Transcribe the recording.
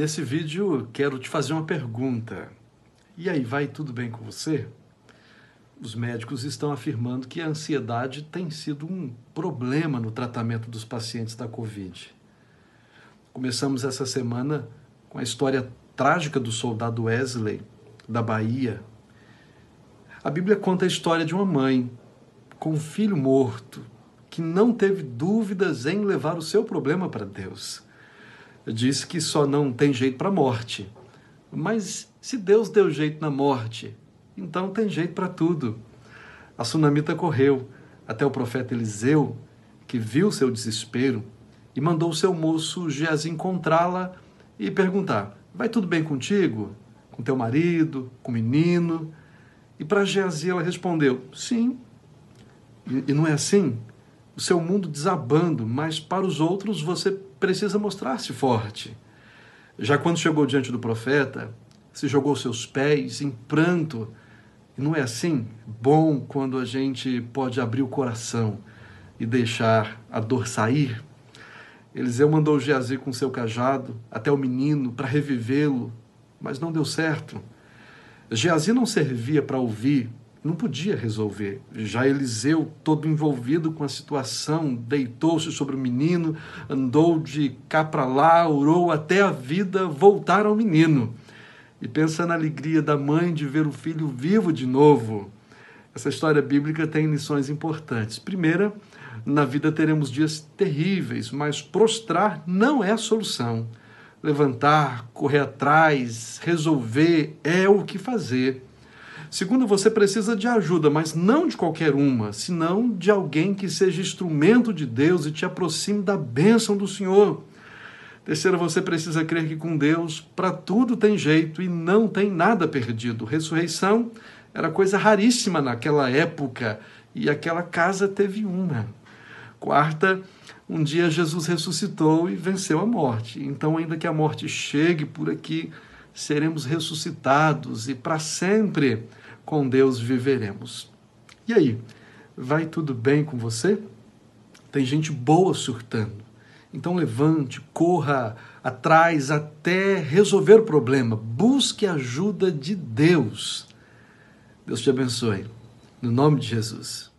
Nesse vídeo quero te fazer uma pergunta. E aí, vai tudo bem com você? Os médicos estão afirmando que a ansiedade tem sido um problema no tratamento dos pacientes da Covid. Começamos essa semana com a história trágica do soldado Wesley, da Bahia. A Bíblia conta a história de uma mãe com um filho morto que não teve dúvidas em levar o seu problema para Deus diz que só não tem jeito para a morte. Mas se Deus deu jeito na morte, então tem jeito para tudo. A sunamita correu até o profeta Eliseu, que viu seu desespero e mandou seu moço Geazi encontrá-la e perguntar: Vai tudo bem contigo? Com teu marido? Com o menino? E para Geazi ela respondeu: Sim. E, e não é assim? O seu mundo desabando, mas para os outros você precisa mostrar-se forte. Já quando chegou diante do profeta, se jogou seus pés em pranto. E não é assim? Bom quando a gente pode abrir o coração e deixar a dor sair. Eliseu mandou Geazi com seu cajado até o menino para revivê-lo, mas não deu certo. Geazi não servia para ouvir não podia resolver. Já Eliseu, todo envolvido com a situação, deitou-se sobre o menino, andou de cá para lá, orou até a vida voltar ao menino. E pensa na alegria da mãe de ver o filho vivo de novo. Essa história bíblica tem lições importantes. Primeira, na vida teremos dias terríveis, mas prostrar não é a solução. Levantar, correr atrás, resolver é o que fazer. Segundo, você precisa de ajuda, mas não de qualquer uma, senão de alguém que seja instrumento de Deus e te aproxime da bênção do Senhor. Terceiro, você precisa crer que com Deus para tudo tem jeito e não tem nada perdido. Ressurreição era coisa raríssima naquela época e aquela casa teve uma. Quarta, um dia Jesus ressuscitou e venceu a morte. Então, ainda que a morte chegue por aqui, seremos ressuscitados e para sempre com Deus viveremos. E aí, vai tudo bem com você? Tem gente boa surtando. Então levante, corra atrás até resolver o problema. Busque a ajuda de Deus. Deus te abençoe. No nome de Jesus.